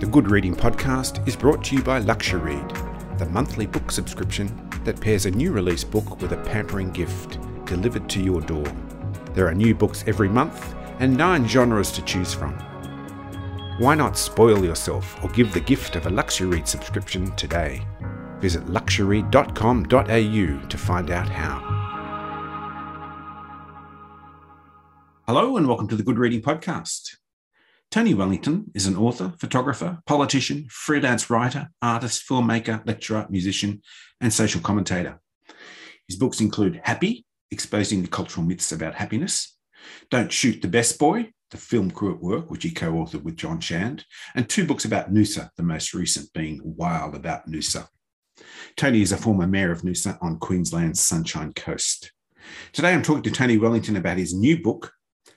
The Good Reading Podcast is brought to you by Luxury Read, the monthly book subscription that pairs a new release book with a pampering gift delivered to your door. There are new books every month and nine genres to choose from. Why not spoil yourself or give the gift of a Luxury subscription today? Visit luxury.com.au to find out how. Hello, and welcome to the Good Reading Podcast. Tony Wellington is an author, photographer, politician, freelance writer, artist, filmmaker, lecturer, musician, and social commentator. His books include Happy, exposing the cultural myths about happiness, Don't Shoot the Best Boy, the film crew at work, which he co authored with John Shand, and two books about Noosa, the most recent being Wild About Noosa. Tony is a former mayor of Noosa on Queensland's Sunshine Coast. Today I'm talking to Tony Wellington about his new book,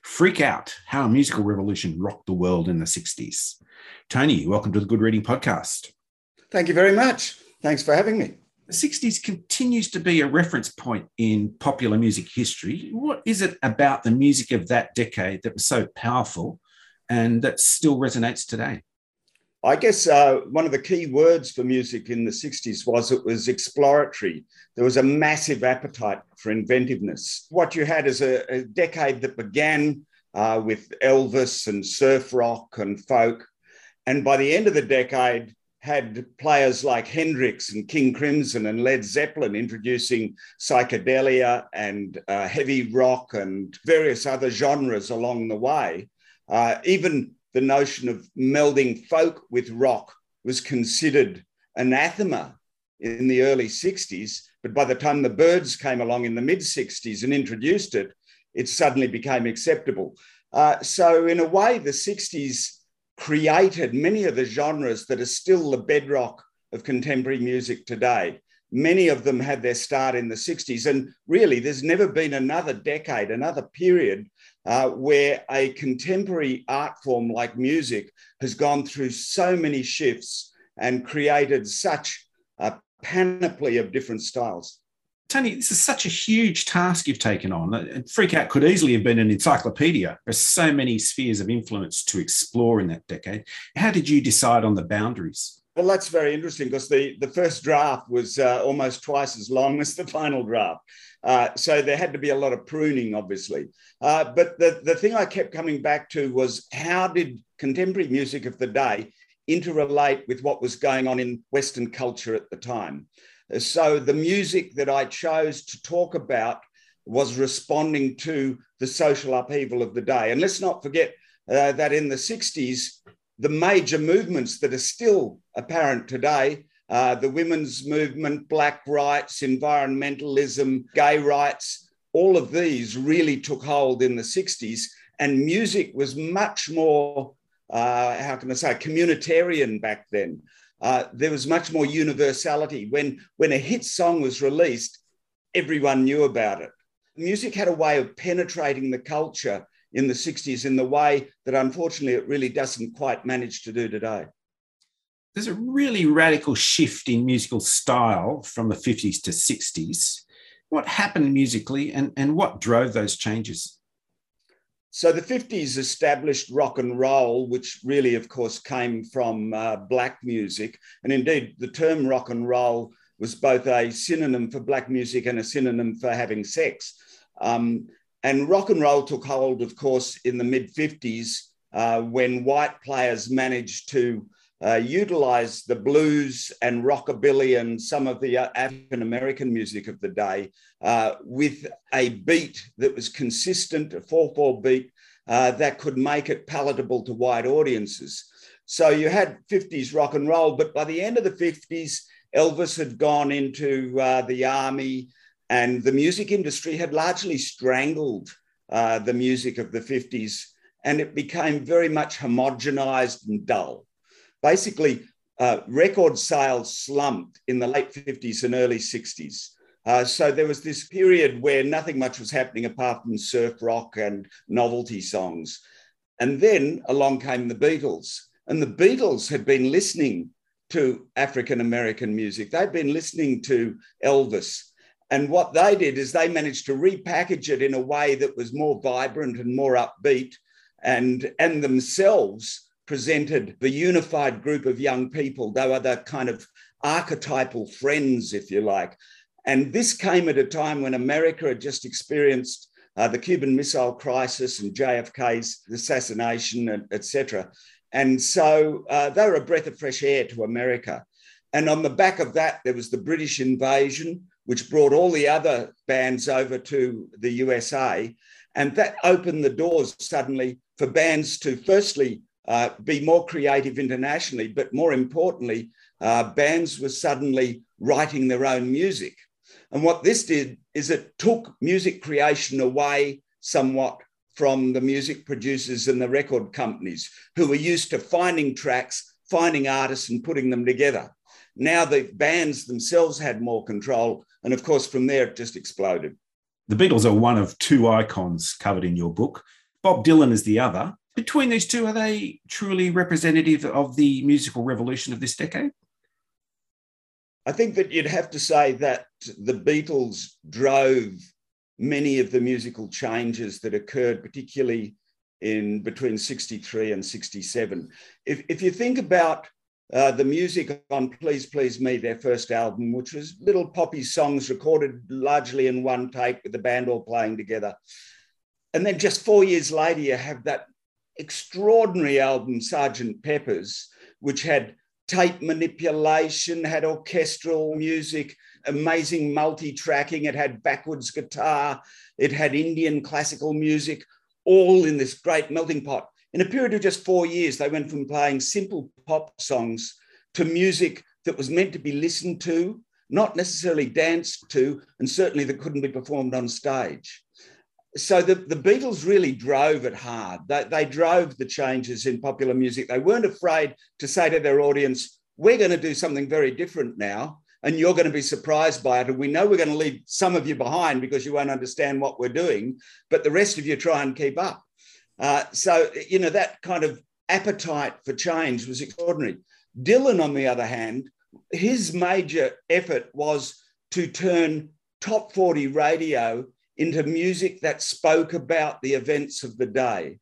Freak Out How a Musical Revolution Rocked the World in the 60s. Tony, welcome to the Good Reading Podcast. Thank you very much. Thanks for having me. The 60s continues to be a reference point in popular music history. What is it about the music of that decade that was so powerful and that still resonates today? I guess uh, one of the key words for music in the 60s was it was exploratory. There was a massive appetite for inventiveness. What you had is a, a decade that began uh, with Elvis and surf rock and folk. And by the end of the decade, had players like Hendrix and King Crimson and Led Zeppelin introducing psychedelia and uh, heavy rock and various other genres along the way. Uh, even the notion of melding folk with rock was considered anathema in the early 60s. But by the time the Byrds came along in the mid 60s and introduced it, it suddenly became acceptable. Uh, so, in a way, the 60s created many of the genres that are still the bedrock of contemporary music today. Many of them had their start in the 60s. And really, there's never been another decade, another period uh, where a contemporary art form like music has gone through so many shifts and created such a panoply of different styles. Tony, this is such a huge task you've taken on. Freak Out could easily have been an encyclopedia. There's so many spheres of influence to explore in that decade. How did you decide on the boundaries? Well, that's very interesting because the, the first draft was uh, almost twice as long as the final draft. Uh, so there had to be a lot of pruning, obviously. Uh, but the, the thing I kept coming back to was how did contemporary music of the day interrelate with what was going on in Western culture at the time? So the music that I chose to talk about was responding to the social upheaval of the day. And let's not forget uh, that in the 60s, the major movements that are still apparent today uh, the women's movement, black rights, environmentalism, gay rights, all of these really took hold in the 60s. And music was much more, uh, how can I say, communitarian back then. Uh, there was much more universality. When, when a hit song was released, everyone knew about it. Music had a way of penetrating the culture in the 60s in the way that unfortunately it really doesn't quite manage to do today. There's a really radical shift in musical style from the 50s to 60s. What happened musically and, and what drove those changes? So the 50s established rock and roll, which really, of course, came from uh, black music. And indeed, the term rock and roll was both a synonym for black music and a synonym for having sex. Um, and rock and roll took hold, of course, in the mid 50s uh, when white players managed to uh, utilize the blues and rockabilly and some of the uh, African American music of the day uh, with a beat that was consistent, a 4 4 beat uh, that could make it palatable to white audiences. So you had 50s rock and roll, but by the end of the 50s, Elvis had gone into uh, the army and the music industry had largely strangled uh, the music of the 50s, and it became very much homogenized and dull. Basically, uh, record sales slumped in the late 50s and early 60s. Uh, so there was this period where nothing much was happening apart from surf rock and novelty songs. And then along came the Beatles. And the Beatles had been listening to African American music. They'd been listening to Elvis and what they did is they managed to repackage it in a way that was more vibrant and more upbeat, and, and themselves presented the unified group of young people. They were the kind of archetypal friends, if you like. And this came at a time when America had just experienced uh, the Cuban Missile Crisis and JFK's assassination, etc. And so uh, they were a breath of fresh air to America. And on the back of that, there was the British invasion, which brought all the other bands over to the USA. And that opened the doors suddenly for bands to, firstly, uh, be more creative internationally, but more importantly, uh, bands were suddenly writing their own music. And what this did is it took music creation away somewhat from the music producers and the record companies who were used to finding tracks, finding artists, and putting them together. Now the bands themselves had more control. And of course, from there, it just exploded. The Beatles are one of two icons covered in your book. Bob Dylan is the other. Between these two, are they truly representative of the musical revolution of this decade? I think that you'd have to say that the Beatles drove many of the musical changes that occurred, particularly in between 63 and 67. If, if you think about uh, the music on Please Please Me, their first album, which was little poppy songs recorded largely in one take with the band all playing together. And then just four years later, you have that extraordinary album, Sergeant Pepper's, which had tape manipulation, had orchestral music, amazing multi tracking, it had backwards guitar, it had Indian classical music, all in this great melting pot. In a period of just four years, they went from playing simple pop songs to music that was meant to be listened to, not necessarily danced to, and certainly that couldn't be performed on stage so the, the Beatles really drove it hard. They, they drove the changes in popular music. They weren't afraid to say to their audience, we're going to do something very different now, and you're going to be surprised by it. And we know we're going to leave some of you behind because you won't understand what we're doing, but the rest of you try and keep up. Uh, so, you know, that kind of appetite for change was extraordinary. Dylan, on the other hand, his major effort was to turn top 40 radio into music that spoke about the events of the day.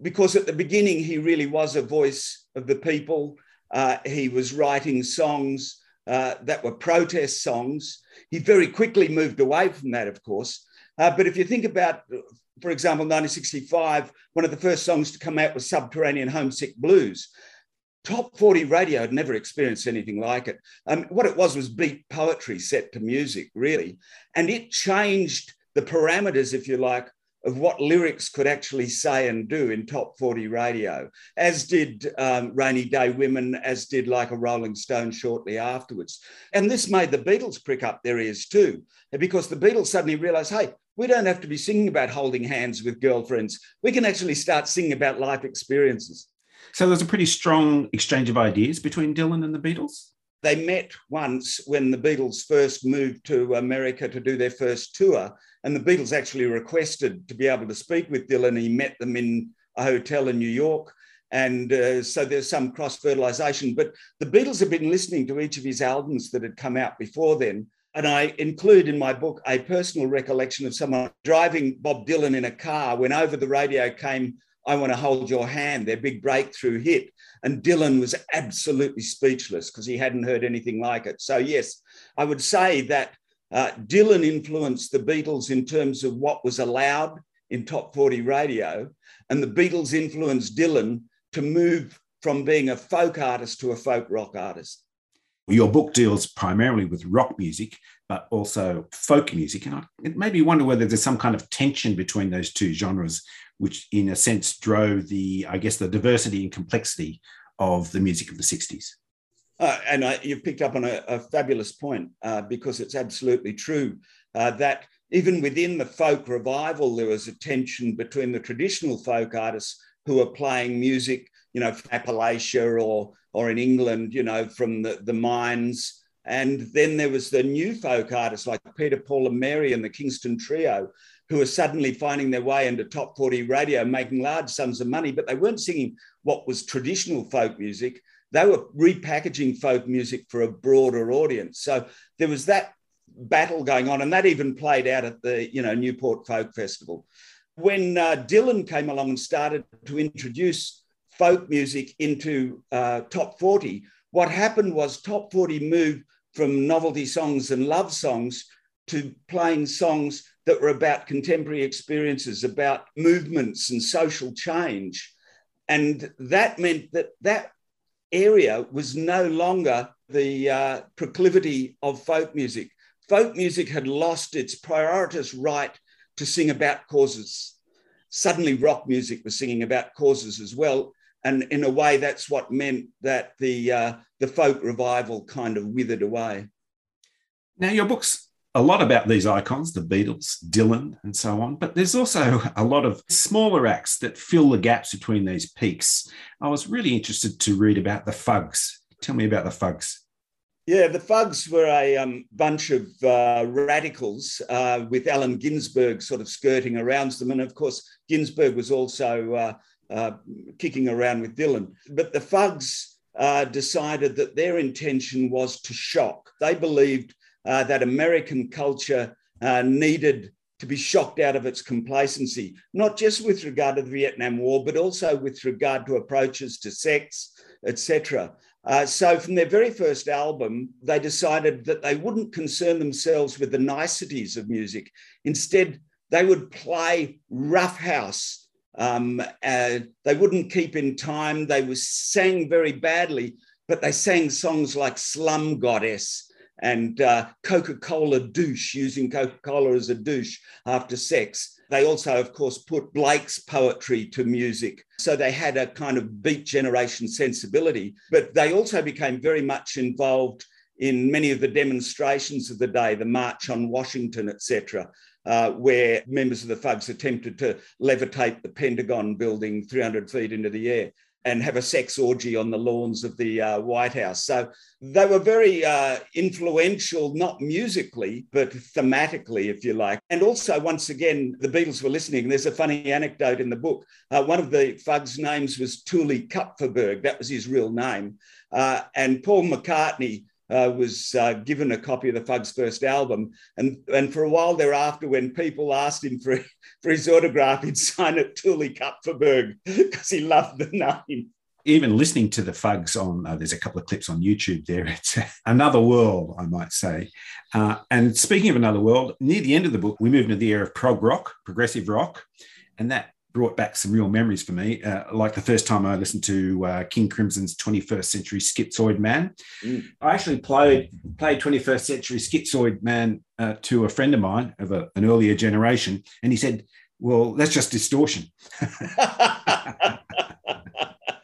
Because at the beginning, he really was a voice of the people. Uh, he was writing songs uh, that were protest songs. He very quickly moved away from that, of course. Uh, but if you think about, for example, 1965, one of the first songs to come out was Subterranean Homesick Blues. Top 40 radio had never experienced anything like it. Um, what it was was beat poetry set to music, really. And it changed the parameters, if you like, of what lyrics could actually say and do in top 40 radio, as did um, Rainy Day Women, as did like a Rolling Stone shortly afterwards. And this made the Beatles prick up their ears too, because the Beatles suddenly realized, hey, we don't have to be singing about holding hands with girlfriends. We can actually start singing about life experiences. So there's a pretty strong exchange of ideas between Dylan and the Beatles? They met once when the Beatles first moved to America to do their first tour and the Beatles actually requested to be able to speak with Dylan. He met them in a hotel in New York. And uh, so there's some cross fertilization. But the Beatles have been listening to each of his albums that had come out before then. And I include in my book a personal recollection of someone driving Bob Dylan in a car when over the radio came, I Want to Hold Your Hand, their big breakthrough hit. And Dylan was absolutely speechless because he hadn't heard anything like it. So, yes, I would say that uh, Dylan influenced the Beatles in terms of what was allowed in top 40 radio, and the Beatles influenced Dylan to move from being a folk artist to a folk rock artist. Your book deals primarily with rock music, but also folk music. And I, it made me wonder whether there's some kind of tension between those two genres, which in a sense drove the, I guess, the diversity and complexity of the music of the 60s. Uh, and I, you've picked up on a, a fabulous point uh, because it's absolutely true uh, that even within the folk revival, there was a tension between the traditional folk artists who were playing music, you know, from Appalachia or, or in England, you know, from the, the mines. And then there was the new folk artists like Peter, Paul, and Mary and the Kingston Trio, who were suddenly finding their way into top 40 radio, making large sums of money, but they weren't singing what was traditional folk music they were repackaging folk music for a broader audience. So there was that battle going on, and that even played out at the you know Newport Folk Festival. When uh, Dylan came along and started to introduce folk music into uh, top 40, what happened was top 40 moved from novelty songs and love songs to playing songs that were about contemporary experiences, about movements and social change. And that meant that that area was no longer the uh, proclivity of folk music. Folk music had lost its prioritous right to sing about causes. Suddenly, rock music was singing about causes as well. And in a way, that's what meant that the, uh, the folk revival kind of withered away. Now, your book's a lot about these icons, the Beatles, Dylan, and so on, but there's also a lot of smaller acts that fill the gaps between these peaks. I was really interested to read about the Fugs. Tell me about the Fugs. Yeah, the Fugs were a um, bunch of uh, radicals uh, with Allen Ginsberg sort of skirting around them. And of course, Ginsberg was also uh, uh kicking around with Dylan. But the Fugs uh, decided that their intention was to shock. They believed uh, that American culture uh, needed to be shocked out of its complacency, not just with regard to the Vietnam War, but also with regard to approaches to sex, etc. Uh, so, from their very first album, they decided that they wouldn't concern themselves with the niceties of music. Instead, they would play roughhouse. Um, uh, they wouldn't keep in time. They were sang very badly, but they sang songs like Slum Goddess and uh, Coca Cola douche, using Coca Cola as a douche after sex. They also, of course, put Blake's poetry to music. So they had a kind of beat generation sensibility, but they also became very much involved in many of the demonstrations of the day, the March on Washington, etc. Uh, where members of the Fugs attempted to levitate the Pentagon building 300 feet into the air and have a sex orgy on the lawns of the uh, White House. So they were very uh, influential, not musically, but thematically, if you like. And also, once again, the Beatles were listening. There's a funny anecdote in the book. Uh, one of the Fugs' names was Tuli Kupferberg. That was his real name. Uh, and Paul McCartney uh, was uh, given a copy of the Fugs' first album. And, and for a while thereafter, when people asked him for, for his autograph, he'd sign it Tuli Kupferberg because he loved the name. Even listening to the Fugs on, uh, there's a couple of clips on YouTube there. It's another world, I might say. Uh, and speaking of another world, near the end of the book, we move into the era of prog rock, progressive rock. And that brought back some real memories for me. Uh, like the first time I listened to uh, King Crimson's 21st Century Schizoid Man. Mm. I actually played played 21st Century Schizoid Man uh, to a friend of mine of a, an earlier generation, and he said, "Well, that's just distortion."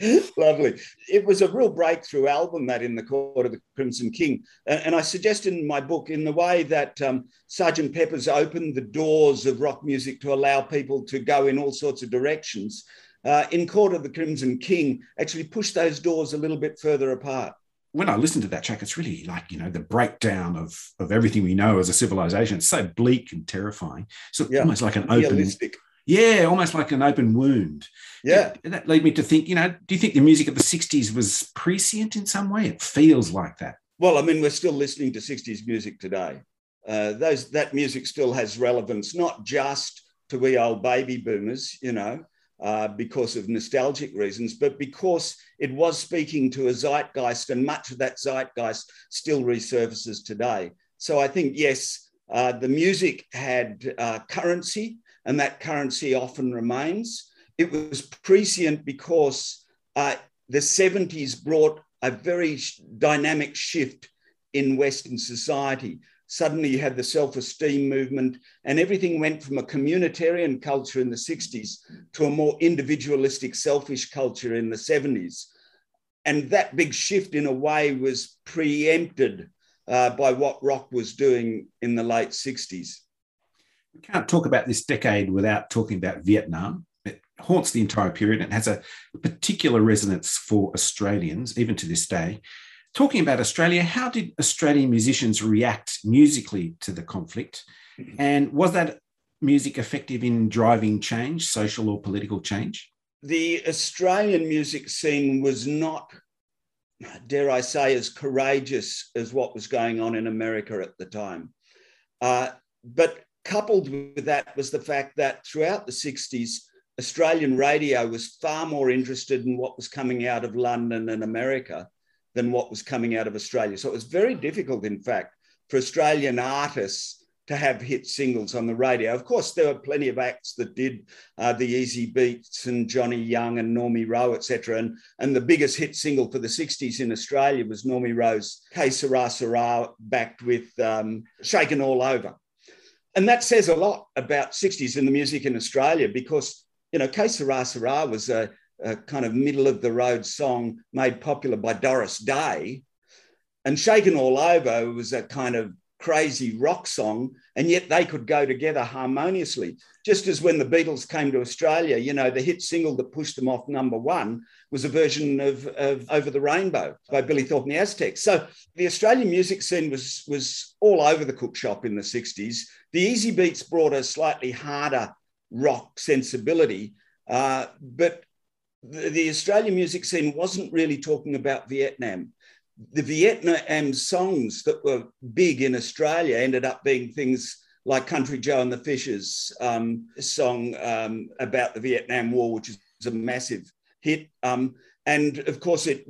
Lovely. It was a real breakthrough album, that in the Court of the Crimson King. And, I suggest in my book, in the way that um, Sergeant Pepper's opened the doors of rock music to allow people to go in all sorts of directions, uh, in Court of the Crimson King actually pushed those doors a little bit further apart when I listen to that track, it's really like, you know, the breakdown of, of everything we know as a civilization. It's so bleak and terrifying. So yeah. almost like an Realistic. Yeah, almost like an open wound. Yeah. That led me to think, you know, do you think the music of the 60s was prescient in some way? It feels like that. Well, I mean, we're still listening to 60s music today. Uh, those that music still has relevance, not just to we old baby boomers, you know, uh, because of nostalgic reasons, but because it was speaking to a zeitgeist, and much of that zeitgeist still resurfaces today. So I think yes, uh, the music had uh, currency and that currency often remains. It was prescient because uh, the 70s brought a very dynamic shift in Western society. Suddenly, you had the self esteem movement, and everything went from a communitarian culture in the 60s to a more individualistic, selfish culture in the 70s. And that big shift, in a way, was preempted uh, by what rock was doing in the late 60s we can't talk about this decade without talking about Vietnam. It haunts the entire period and has a particular resonance for Australians, even to this day. Talking about Australia, how did Australian musicians react musically to the conflict? And was that music effective in driving change, social or political change? The Australian music scene was not, dare I say, as courageous as what was going on in America at the time. Uh, but coupled with that was the fact that throughout the 60s, Australian radio was far more interested in what was coming out of London and America than what was coming out of Australia. So it was very difficult, in fact, for Australian artists to have hit singles on the radio. Of course, there were plenty of acts that did uh, the Easybeats and Johnny Young and Normie Rowe, etc. And, and the biggest hit single for the 60s in Australia was Normie Rowe's Que Sera Sera, backed with um, Shakin' All Over. And that says a lot about 60s in the music in Australia because, you know, Que Sera Sera was a, a kind of middle of the road song made popular by Doris Day. And Shakin' All Over was a kind of crazy rock song, and yet they could go together harmoniously. Just as when the Beatles came to Australia, you know, the hit single that pushed them off number one was a version of, of Over the Rainbow by Billy Thorpe and the Aztecs. So the Australian music scene was, was all over the cook shop in the 60s. The Easybeats brought a slightly harder rock sensibility, uh, but the, the Australian music scene wasn't really talking about Vietnam the Vietnam songs that were big in Australia ended up being things like Country Joe and the Fish's um, song um, about the Vietnam War, which is a massive hit. Um, and of course, it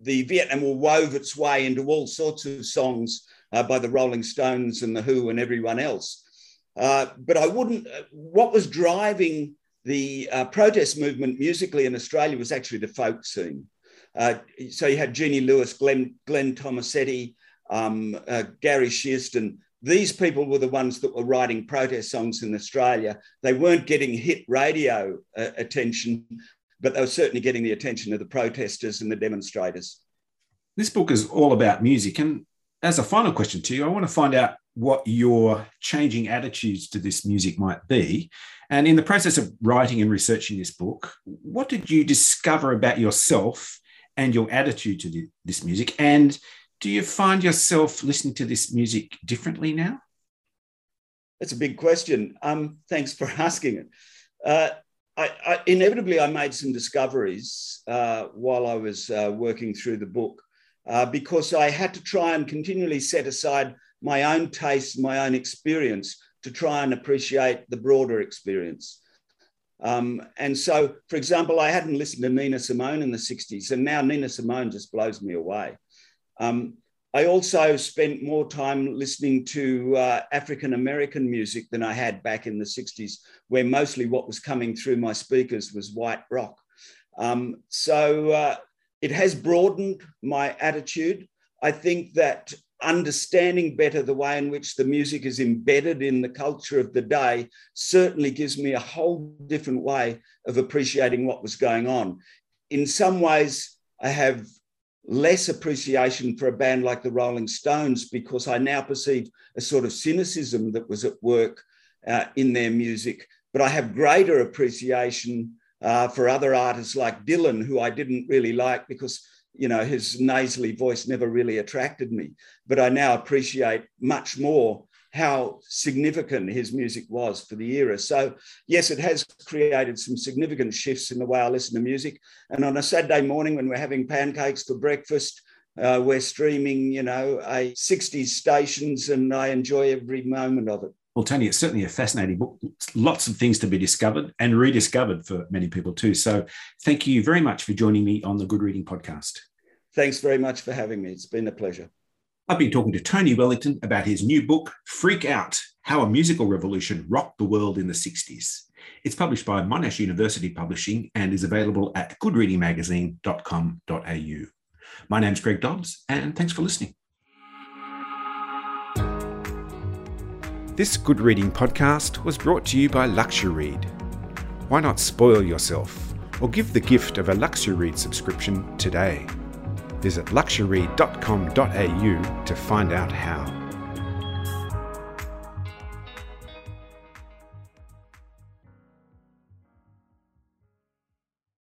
the Vietnam War wove its way into all sorts of songs uh, by the Rolling Stones and the Who and everyone else. Uh, but I wouldn't. What was driving the uh, protest movement musically in Australia was actually the folk scene. Uh, so you had Jeannie Lewis, Glen, Glen Tomasetti, um, uh, Gary Shearston. These people were the ones that were writing protest songs in Australia. They weren't getting hit radio uh, attention, but they were certainly getting the attention of the protesters and the demonstrators. This book is all about music. And as a final question to you, I want to find out what your changing attitudes to this music might be. And in the process of writing and researching this book, what did you discover about yourself and your attitude to the, this music? And do you find yourself listening to this music differently now? That's a big question. Um, thanks for asking it. Uh, I, I, inevitably, I made some discoveries uh, while I was uh, working through the book uh, because I had to try and continually set aside my own taste, my own experience to try and appreciate the broader experience. Um, and so, for example, I hadn't listened to Nina Simone in the 60s, and now Nina Simone just blows me away. Um, I also spent more time listening to uh, African American music than I had back in the 60s, where mostly what was coming through my speakers was white rock. Um, so uh, it has broadened my attitude. I think that understanding better the way in which the music is embedded in the culture of the day certainly gives me a whole different way of appreciating what was going on. In some ways, I have less appreciation for a band like the Rolling Stones because I now perceive a sort of cynicism that was at work uh, in their music. But I have greater appreciation uh, for other artists like Dylan, who I didn't really like because you know, his nasally voice never really attracted me. But I now appreciate much more how significant his music was for the era. So, yes, it has created some significant shifts in the way I listen to music. And on a Saturday morning when we're having pancakes for breakfast, uh, we're streaming, you know, a 60s stations, and I enjoy every moment of it. Well, Tony, it's certainly a fascinating book. Lots of things to be discovered and rediscovered for many people too. So, thank you very much for joining me on the Good Reading Podcast. Thanks very much for having me. It's been a pleasure. I've been talking to Tony Wellington about his new book, Freak Out How a Musical Revolution Rocked the World in the 60s. It's published by Monash University Publishing and is available at goodreadingmagazine.com.au. My name's Greg Dobbs, and thanks for listening. This Good Reading podcast was brought to you by Luxury Why not spoil yourself or give the gift of a Luxury subscription today? Visit luxury.com.au to find out how.